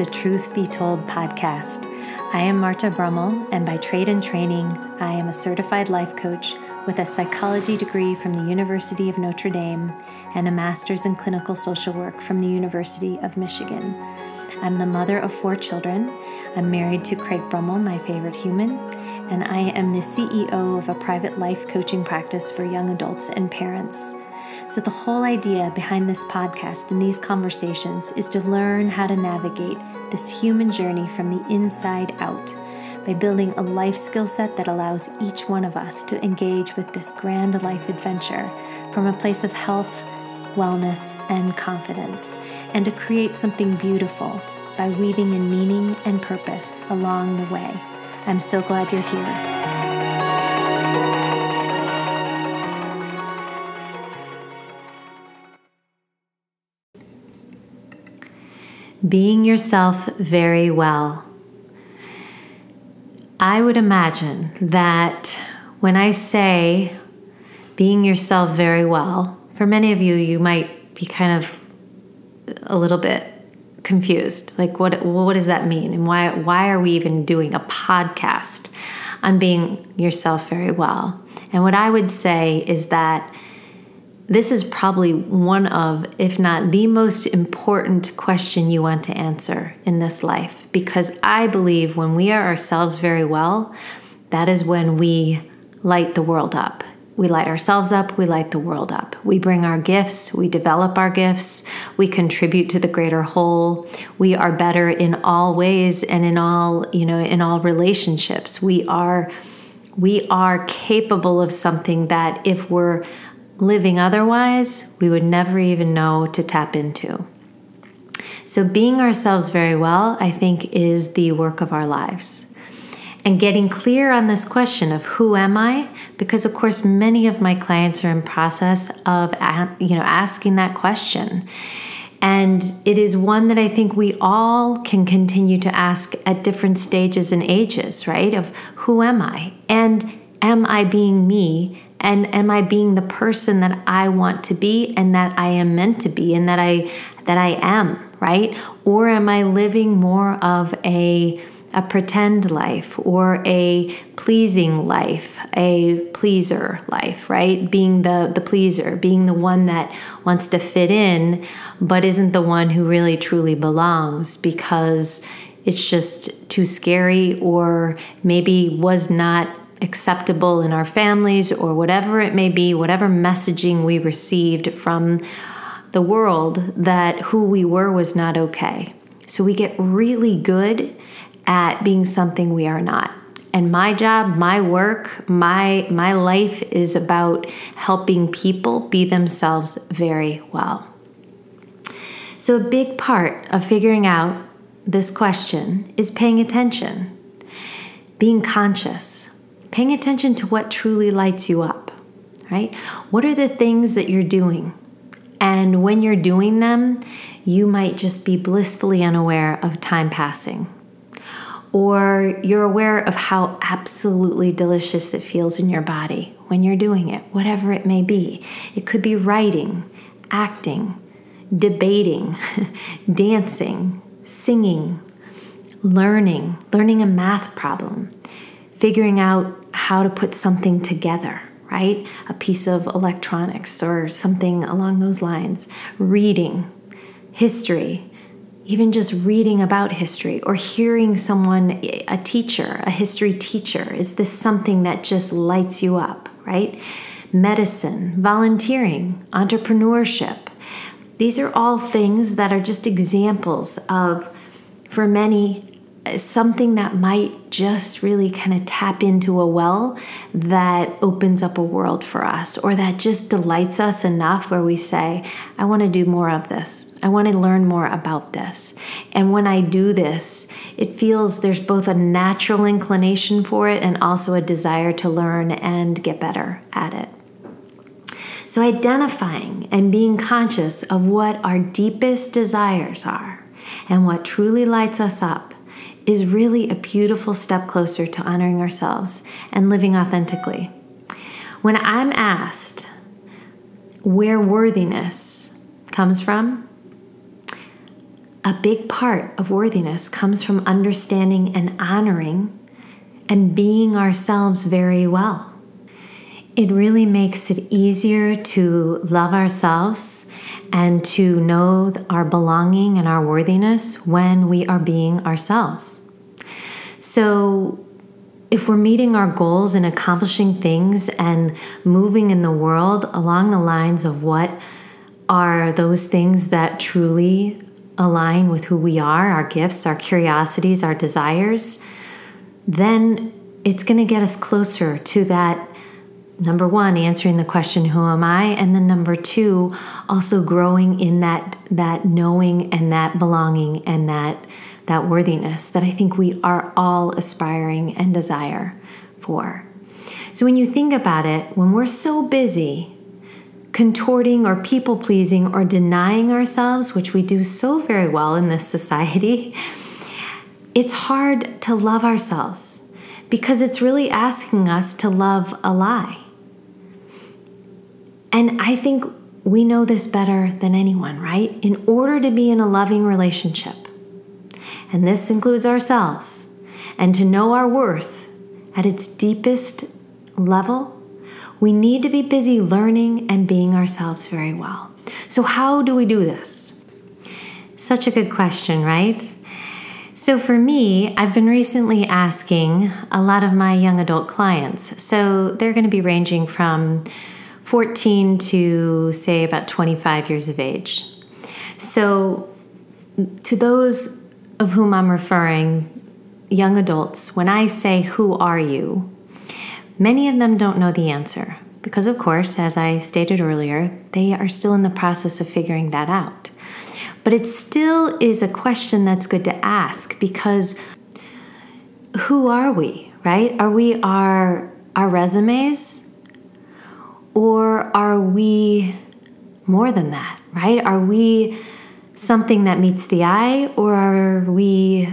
the Truth Be Told podcast. I am Marta Brummel, and by trade and training, I am a certified life coach with a psychology degree from the University of Notre Dame and a master's in clinical social work from the University of Michigan. I'm the mother of four children. I'm married to Craig Brummel, my favorite human, and I am the CEO of a private life coaching practice for young adults and parents. So, the whole idea behind this podcast and these conversations is to learn how to navigate this human journey from the inside out by building a life skill set that allows each one of us to engage with this grand life adventure from a place of health, wellness, and confidence, and to create something beautiful by weaving in meaning and purpose along the way. I'm so glad you're here. Being yourself very well. I would imagine that when I say being yourself very well, for many of you, you might be kind of a little bit confused. Like, what, what does that mean? And why, why are we even doing a podcast on being yourself very well? And what I would say is that this is probably one of, if not the most important question you want to answer in this life. Because I believe when we are ourselves very well, that is when we light the world up. We light ourselves up, we light the world up. We bring our gifts, we develop our gifts, we contribute to the greater whole. We are better in all ways and in all, you know, in all relationships. We are we are capable of something that if we're living otherwise, we would never even know to tap into. So, being ourselves very well, I think, is the work of our lives. And getting clear on this question of who am I, because of course many of my clients are in process of you know asking that question. And it is one that I think we all can continue to ask at different stages and ages, right? Of who am I? And am I being me? And am i being the person that i want to be and that i am meant to be and that i that i am right? Or am i living more of a a pretend life or a pleasing life a pleaser life right? Being the the pleaser being the one that wants to fit in but isn't the one who really truly belongs because it's just too scary or maybe was not acceptable in our families or whatever it may be, whatever messaging we received from the world that who we were was not okay. So we get really good at being something we are not. And my job, my work, my my life is about helping people be themselves very well. So a big part of figuring out this question is paying attention. Being conscious paying attention to what truly lights you up, right? What are the things that you're doing? And when you're doing them, you might just be blissfully unaware of time passing. Or you're aware of how absolutely delicious it feels in your body when you're doing it, whatever it may be. It could be writing, acting, debating, dancing, singing, learning, learning a math problem, figuring out how to put something together, right? A piece of electronics or something along those lines. Reading, history, even just reading about history or hearing someone, a teacher, a history teacher. Is this something that just lights you up, right? Medicine, volunteering, entrepreneurship. These are all things that are just examples of, for many, something that might just really kind of tap into a well that opens up a world for us or that just delights us enough where we say, I want to do more of this. I want to learn more about this. And when I do this, it feels there's both a natural inclination for it and also a desire to learn and get better at it. So, identifying and being conscious of what our deepest desires are and what truly lights us up is really a beautiful step closer to honoring ourselves and living authentically. When I'm asked where worthiness comes from, a big part of worthiness comes from understanding and honoring and being ourselves very well. It really makes it easier to love ourselves and to know our belonging and our worthiness when we are being ourselves. So, if we're meeting our goals and accomplishing things and moving in the world along the lines of what are those things that truly align with who we are, our gifts, our curiosities, our desires, then it's going to get us closer to that number one answering the question who am i? And then number two also growing in that that knowing and that belonging and that that worthiness that i think we are all aspiring and desire for so when you think about it when we're so busy contorting or people pleasing or denying ourselves, which we do so very well in this society, it's hard to love ourselves because it's really asking us to love a lie. And I think we know this better than anyone, right? In order to be in a loving relationship, and this includes ourselves, and to know our worth at its deepest level, we need to be busy learning and being ourselves very well. So, how do we do this? Such a good question, right? So, for me, I've been recently asking a lot of my young adult clients. So, they're going to be ranging from 14 to, say, about 25 years of age. So, to those of whom I'm referring, young adults, when I say, Who are you? Many of them don't know the answer because, of course, as I stated earlier, they are still in the process of figuring that out. But it still is a question that's good to ask because who are we, right? Are we our, our resumes? Or are we more than that, right? Are we something that meets the eye, or are we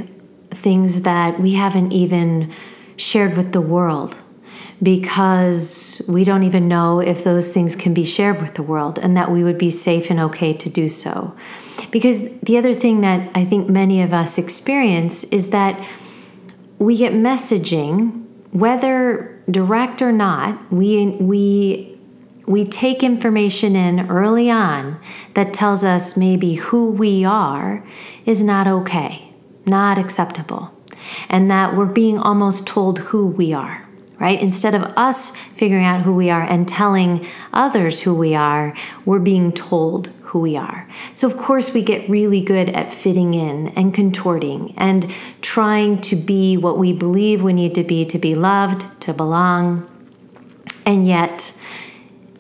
things that we haven't even shared with the world? because we don't even know if those things can be shared with the world and that we would be safe and okay to do so. Because the other thing that I think many of us experience is that we get messaging, whether direct or not, we, we we take information in early on that tells us maybe who we are is not okay, not acceptable, and that we're being almost told who we are right? Instead of us figuring out who we are and telling others who we are, we're being told who we are. So, of course, we get really good at fitting in and contorting and trying to be what we believe we need to be to be loved, to belong. And yet,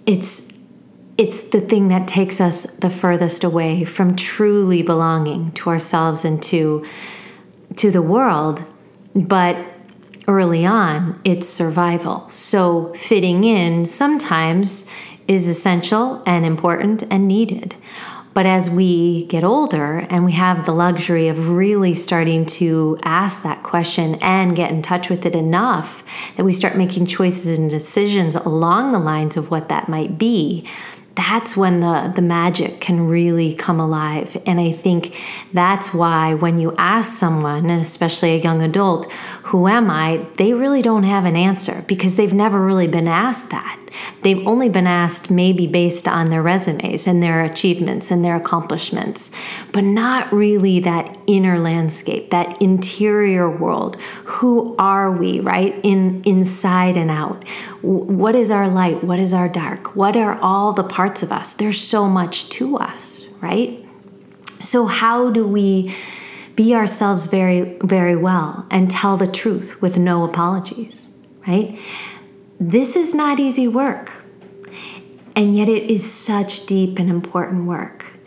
it's it's the thing that takes us the furthest away from truly belonging to ourselves and to to the world but early on, it's survival. So fitting in sometimes is essential and important and needed. But as we get older and we have the luxury of really starting to ask that question and get in touch with it enough that we start making choices and decisions along the lines of what that might be, that's when the, the magic can really come alive. And I think that's why when you ask someone, and especially a young adult, who am I, they really don't have an answer because they've never really been asked that. They've only been asked maybe based on their resumes and their achievements and their accomplishments, but not really that inner landscape, that interior world. Who are we, right? In inside and out. What is our light? What is our dark? What are all the parts of us? There's so much to us, right? So how do we be ourselves very very well and tell the truth with no apologies, right? This is not easy work, and yet it is such deep and important work.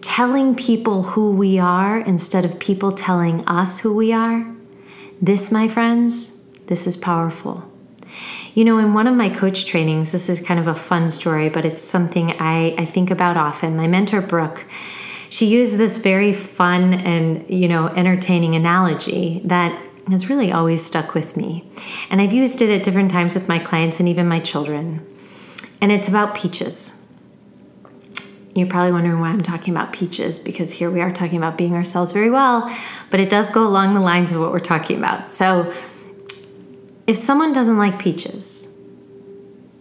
Telling people who we are instead of people telling us who we are, this, my friends, this is powerful. You know, in one of my coach trainings, this is kind of a fun story, but it's something I, I think about often. My mentor, Brooke, she used this very fun and, you know, entertaining analogy that has really always stuck with me. And I've used it at different times with my clients and even my children. And it's about peaches. you're probably wondering why I'm talking about peaches because here we are talking about being ourselves very well, but it does go along the lines of what we're talking about. So, if someone doesn't like peaches,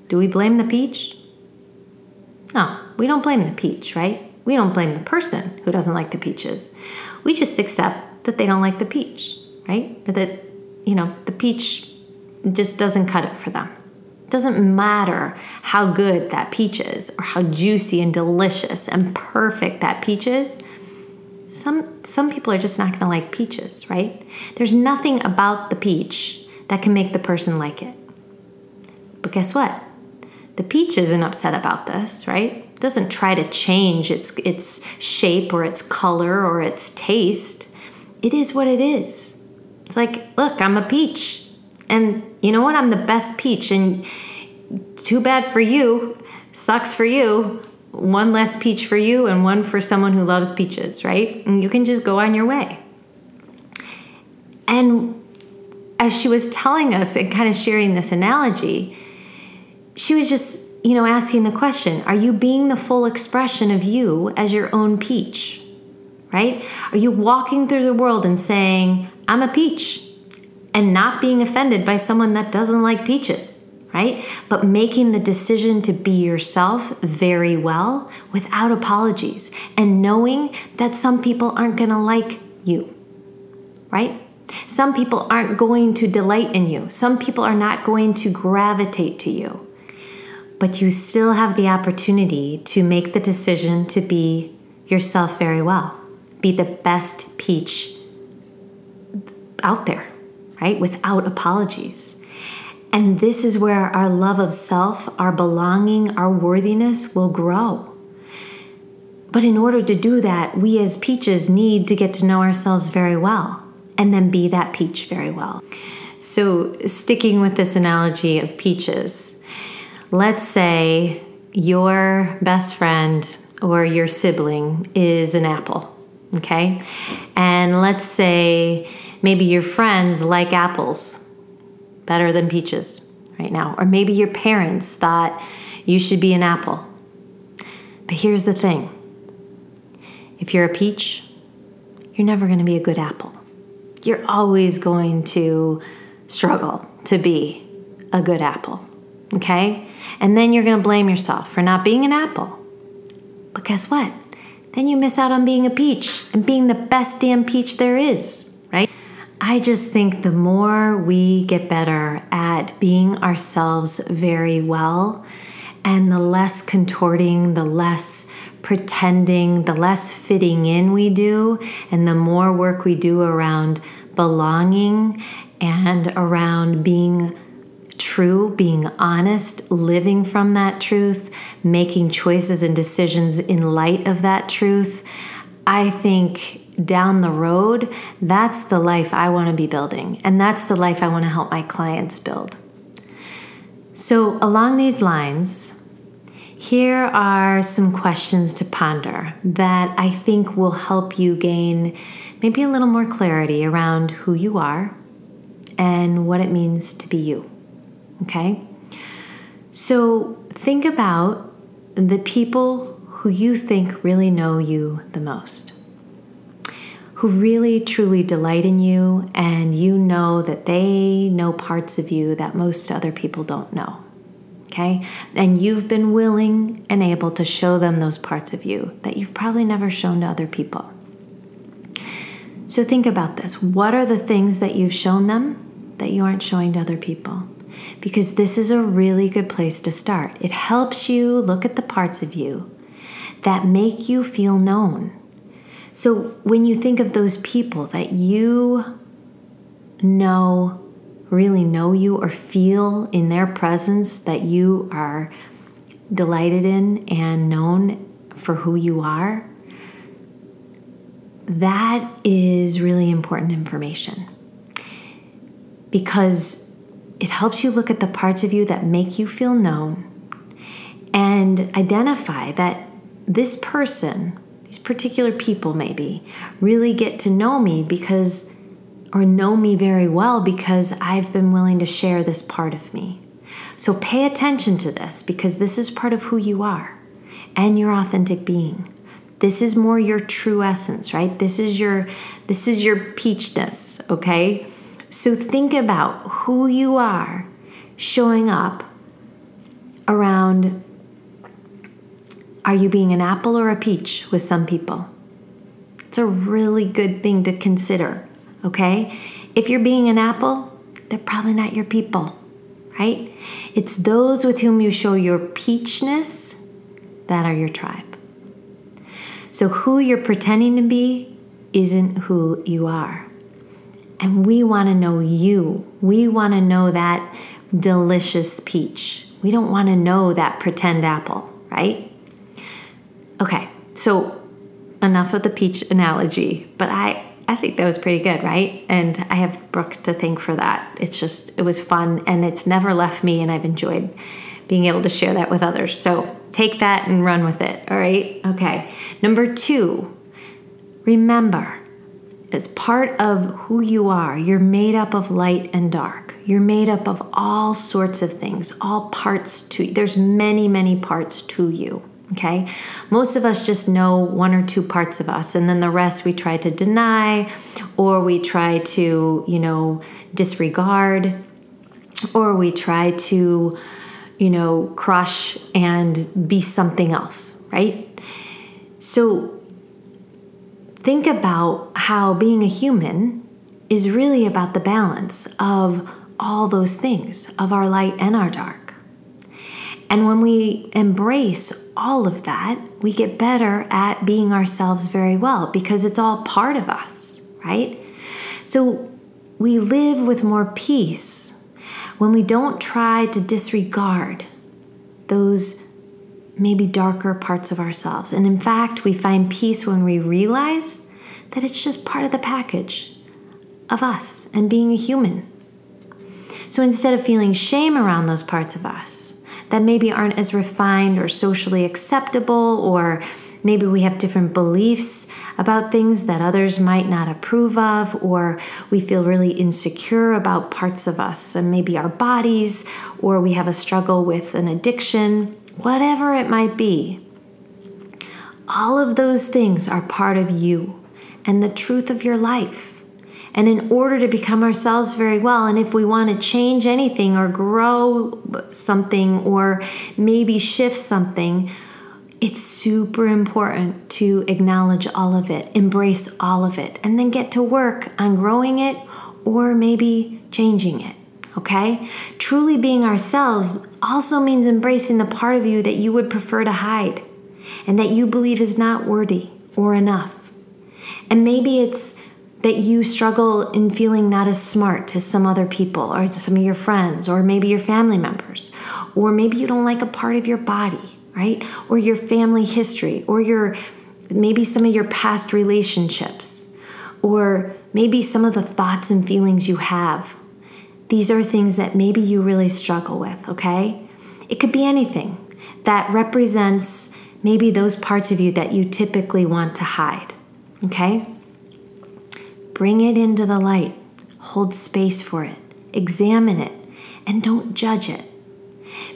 do we blame the peach? No, we don't blame the peach, right? We don't blame the person who doesn't like the peaches. We just accept that they don't like the peach, right? Or that, you know, the peach just doesn't cut it for them. It doesn't matter how good that peach is or how juicy and delicious and perfect that peach is. Some some people are just not going to like peaches, right? There's nothing about the peach that can make the person like it. But guess what? The peach isn't upset about this, right? It doesn't try to change its its shape or its color or its taste. It is what it is. It's like, look, I'm a peach. And you know what? I'm the best peach. And too bad for you. Sucks for you. One less peach for you and one for someone who loves peaches, right? And you can just go on your way. And as she was telling us and kind of sharing this analogy, she was just, you know, asking the question Are you being the full expression of you as your own peach? Right? Are you walking through the world and saying, I'm a peach? and not being offended by someone that doesn't like peaches, right? But making the decision to be yourself very well without apologies and knowing that some people aren't going to like you, right? Some people aren't going to delight in you. Some people are not going to gravitate to you. But you still have the opportunity to make the decision to be yourself very well. Be the best peach out there right? Without apologies. And this is where our love of self, our belonging, our worthiness will grow. But in order to do that, we as peaches need to get to know ourselves very well and then be that peach very well. So, sticking with this analogy of peaches, let's say your best friend or your sibling is an apple, okay? And let's say Maybe your friends like apples better than peaches right now. Or maybe your parents thought you should be an apple. But here's the thing if you're a peach, you're never going to be a good apple. You're always going to struggle to be a good apple. Okay? And then you're going to blame yourself for not being an apple. But guess what? Then you miss out on being a peach and being the best damn peach there is, right? I just think the more we get better at being ourselves very well, and the less contorting, the less pretending, the less fitting in we do, and the more work we do around belonging and around being true, being honest, living from that truth, making choices and decisions in light of that truth, I think down the road, that's the life I want to be building. And that's the life I want to help my clients build. So, along these lines, here are some questions to ponder that I think will help you gain maybe a little more clarity around who you are and what it means to be you. Okay? So, think about the people who you think really know you the most who really truly delight in you, and you know that they know parts of you that most other people don't know. Okay? And you've been willing and able to show them those parts of you that you've probably never shown to other people. So think about this. What are the things that you've shown them that you aren't showing to other people? Because this is a really good place to start. It helps you look at the parts of you that make you feel known so when you think of those people that you know, really know you, or feel in their presence that you are delighted in and known for who you are, that is really important information because it helps you look at the parts of you that make you feel known and identify that this person these particular people maybe really get to know me because or know me very well because I've been willing to share this part of me. So pay attention to this because this is part of who you are. and your authentic being. This is more your true essence, right? This is your this is your peachness, okay? So think about who you are showing up around are you being an apple or a peach with some people? It's a really good thing to consider, okay? If you're being an apple, they're probably not your people, right? It's those with whom you show your peachness that are your tribe. So, who you're pretending to be isn't who you are. And we want to know you. We want to know that delicious peach. We don't want to know that pretend apple, right? Okay, so enough of the peach analogy, but I I think that was pretty good, right? And I have Brooke to thank for that. It's just it was fun and it's never left me and I've enjoyed being able to share that with others. So take that and run with it, all right? Okay. Number 2, remember as part of who you are, you're made up of light and dark. You're made up of all sorts of things, all parts to there's many, many parts to you. Okay? Most of us just know one or two parts of us, and then the rest we try to deny or we try to, you know, disregard or we try to, you know, crush and be something else, right? So think about how being a human is really about the balance of all those things, of our light and our dark. And when we embrace all of that, we get better at being ourselves very well because it's all part of us, right? So we live with more peace when we don't try to disregard those maybe darker parts of ourselves. And in fact, we find peace when we realize that it's just part of the package of us and being a human. So instead of feeling shame around those parts of us, that maybe aren't as refined or socially acceptable, or maybe we have different beliefs about things that others might not approve of, or we feel really insecure about parts of us and maybe our bodies, or we have a struggle with an addiction, whatever it might be. All of those things are part of you and the truth of your life. And in order to become ourselves very well, and if we want to change anything or grow something or maybe shift something, it's super important to acknowledge all of it, embrace all of it, and then get to work on growing it or maybe changing it. Okay? Truly being ourselves also means embracing the part of you that you would prefer to hide and that you believe is not worthy or enough. And maybe it's that you struggle in feeling not as smart as some other people or some of your friends or maybe your family members. Or maybe you don't like a part of your body right? Or your family history or your maybe some of your past relationships. Or maybe some of the thoughts and feelings you have. These are things that maybe you really struggle with okay? It could be anything that represents maybe those parts of you that you typically want to hide okay Bring it into the light, hold space for it, examine it, and don't judge it.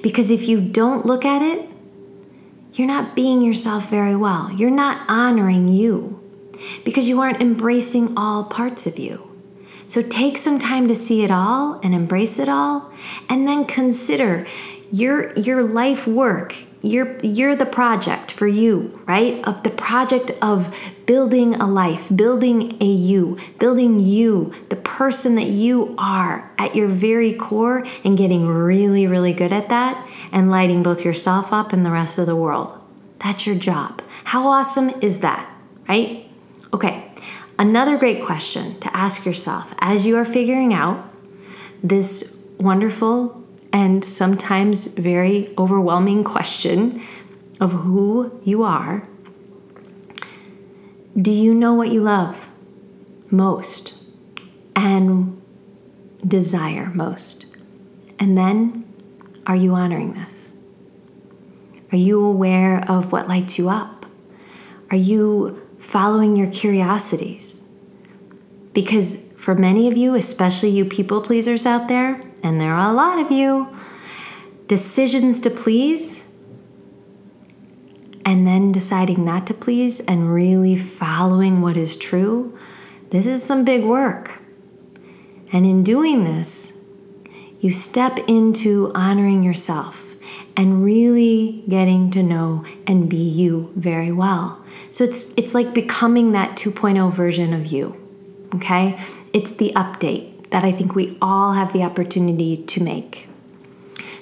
Because if you don't look at it, you're not being yourself very well. You're not honoring you because you aren't embracing all parts of you. So take some time to see it all and embrace it all, and then consider your, your life work you're you're the project for you right? Of the project of building a life building a you building you the person that you are at your very core and getting really really good at that and lighting both yourself up and the rest of the world. That's your job. How awesome is that right? Okay another great question to ask yourself as you are figuring out this wonderful and sometimes very overwhelming question of who you are. Do you know what you love most and desire most? And then, are you honoring this? Are you aware of what lights you up? Are you following your curiosities? Because for many of you, especially you people pleasers out there, and there are a lot of you, decisions to please and then deciding not to please and really following what is true, this is some big work. And in doing this, you step into honoring yourself and really getting to know and be you very well. So it's it's like becoming that 2.0 version of you. Okay? It's the update that I think we all have the opportunity to make.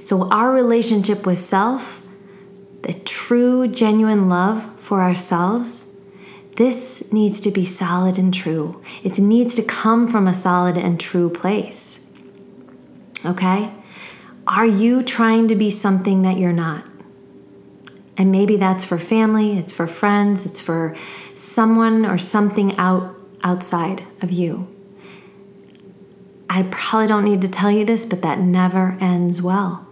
So our relationship with self, the true genuine love for ourselves, this needs to be solid and true. It needs to come from a solid and true place. Okay? Are you trying to be something that you're not? And maybe that's for family, it's for friends, it's for someone or something out outside of you. I probably don't need to tell you this, but that never ends well.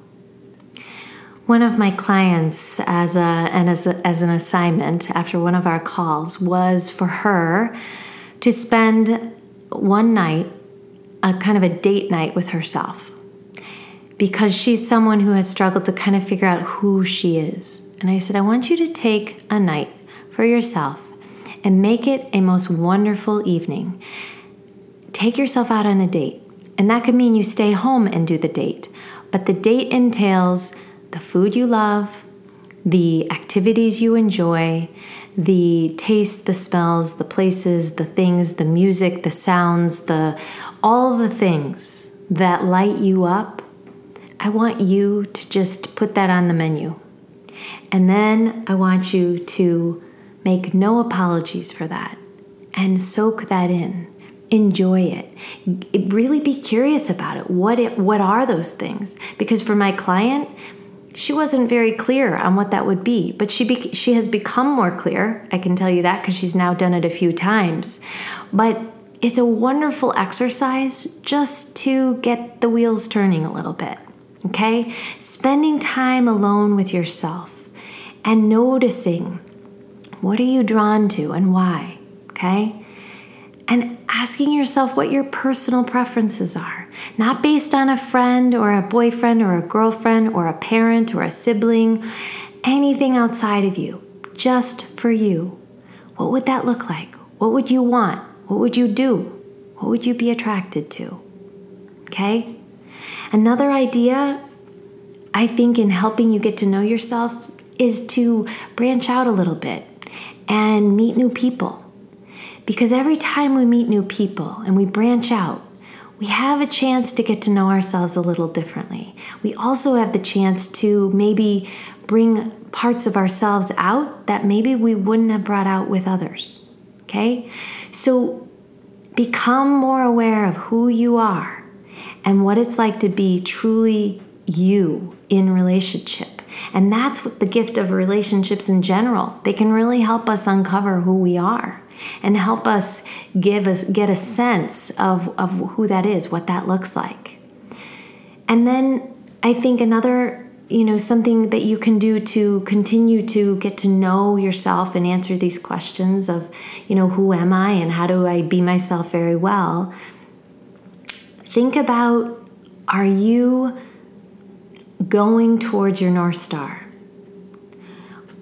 One of my clients, as a and as a, as an assignment after one of our calls, was for her to spend one night, a kind of a date night with herself, because she's someone who has struggled to kind of figure out who she is. And I said, I want you to take a night for yourself and make it a most wonderful evening. Take yourself out on a date, and that could mean you stay home and do the date. But the date entails the food you love, the activities you enjoy, the taste, the smells, the places, the things, the music, the sounds, the all the things that light you up. I want you to just put that on the menu. And then I want you to make no apologies for that and soak that in. Enjoy it. Really be curious about it. What it what are those things? Because for my client, she wasn't very clear on what that would be, but she be- she has become more clear. I can tell you that because she's now done it a few times. But it's a wonderful exercise just to get the wheels turning a little bit. Okay? Spending time alone with yourself and noticing what are you drawn to and why? Okay? And asking yourself what your personal preferences are not based on a friend or a boyfriend or a girlfriend or a parent or a sibling, anything outside of you, just for you. What would that look like? What would you want? What would you do? What would you be attracted to? Okay? Another idea, I think, in helping you get to know yourself is to branch out a little bit and meet new people. Because every time we meet new people and we branch out, we have a chance to get to know ourselves a little differently. We also have the chance to maybe bring parts of ourselves out that maybe we wouldn't have brought out with others. Okay? So become more aware of who you are and what it's like to be truly you in relationship. And that's what the gift of relationships in general. They can really help us uncover who we are and help us give us get a sense of, of who that is, what that looks like. And then I think another you know something that you can do to continue to get to know yourself and answer these questions of you know who am i and how do i be myself very well think about are you going towards your north star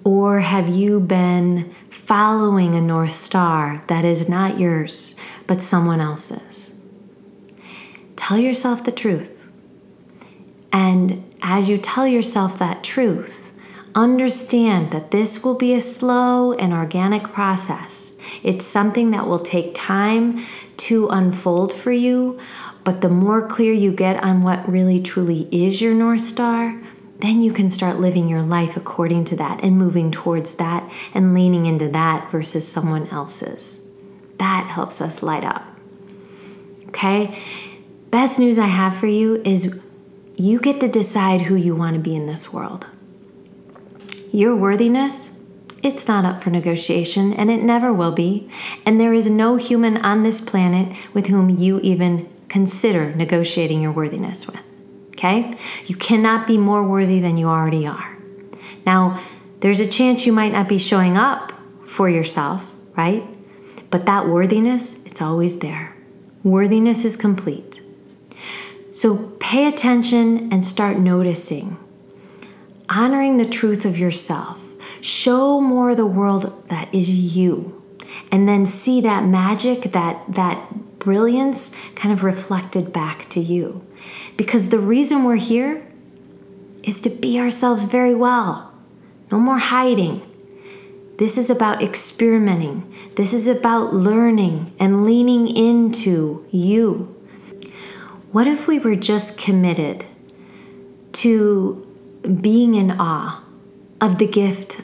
or have you been following a North Star that is not yours, but someone else's. Tell yourself the truth. And as you tell yourself that truth, understand that this will be a slow and organic process. It's something that will take time to unfold for you, but the more clear you get on what really truly is your North Star, then you can start living your life according to that and moving towards that and leaning into that versus someone else's. That helps us light up. Okay? Best news I have for you is you get to decide who you want to be in this world. Your worthiness, it's not up for negotiation and it never will be. And there is no human on this planet with whom you even consider negotiating your worthiness with okay? You cannot be more worthy than you already are. Now, there's a chance you might not be showing up for yourself, right? But that worthiness, it's always there. Worthiness is complete. So pay attention and start noticing, honoring the truth of yourself, Show more of the world that is you. And then see that magic, that that brilliance kind of reflected back to you. Because the reason we're here is to be ourselves very well. No more hiding. This is about experimenting. This is about learning and leaning into you. What if we were just committed to being in awe of the gift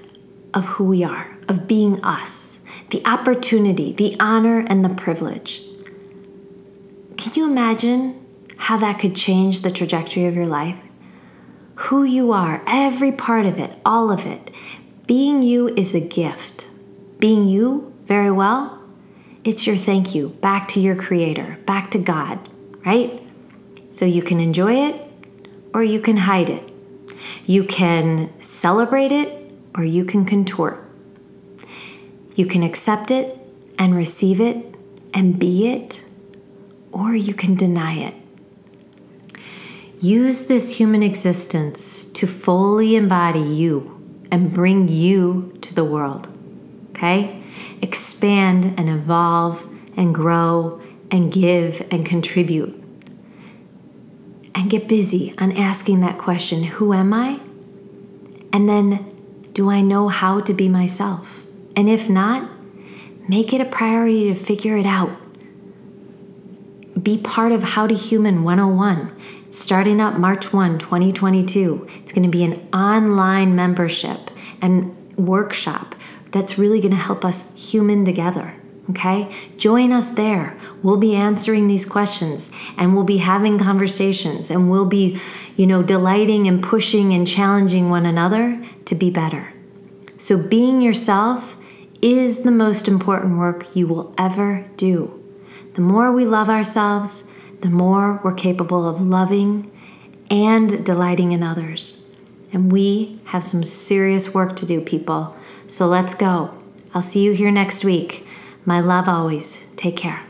of who we are, of being us, the opportunity, the honor, and the privilege? Can you imagine how that could change the trajectory of your life? Who you are, every part of it, all of it. Being you is a gift. Being you very well, it's your thank you back to your Creator, back to God, right? So you can enjoy it or you can hide it. You can celebrate it or you can contort. You can accept it and receive it and be it, or you can deny it. Use this human existence to fully embody you and bring you to the world. Okay? Expand and evolve and grow and give and contribute. And get busy on asking that question Who am I? And then, do I know how to be myself? And if not, make it a priority to figure it out. Be part of How to Human 101 starting up March 1, 2022. It's going to be an online membership and workshop that's really going to help us human together. Okay? Join us there. We'll be answering these questions and we'll be having conversations and we'll be, you know, delighting and pushing and challenging one another to be better. So, being yourself is the most important work you will ever do. The more we love ourselves, the more we're capable of loving and delighting in others. And we have some serious work to do, people. So let's go. I'll see you here next week. My love always. Take care.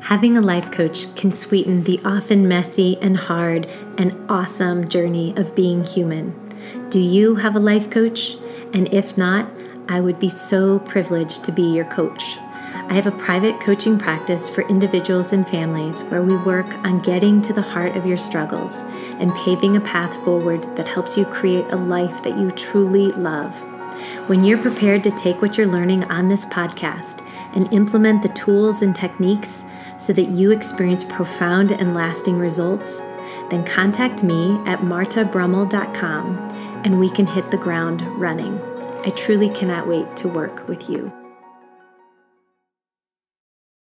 Having a life coach can sweeten the often messy and hard and awesome journey of being human. Do you have a life coach? And if not, I would be so privileged to be your coach. I have a private coaching practice for individuals and families where we work on getting to the heart of your struggles and paving a path forward that helps you create a life that you truly love. When you're prepared to take what you're learning on this podcast and implement the tools and techniques so that you experience profound and lasting results, then contact me at martabrummel.com and we can hit the ground running. I truly cannot wait to work with you.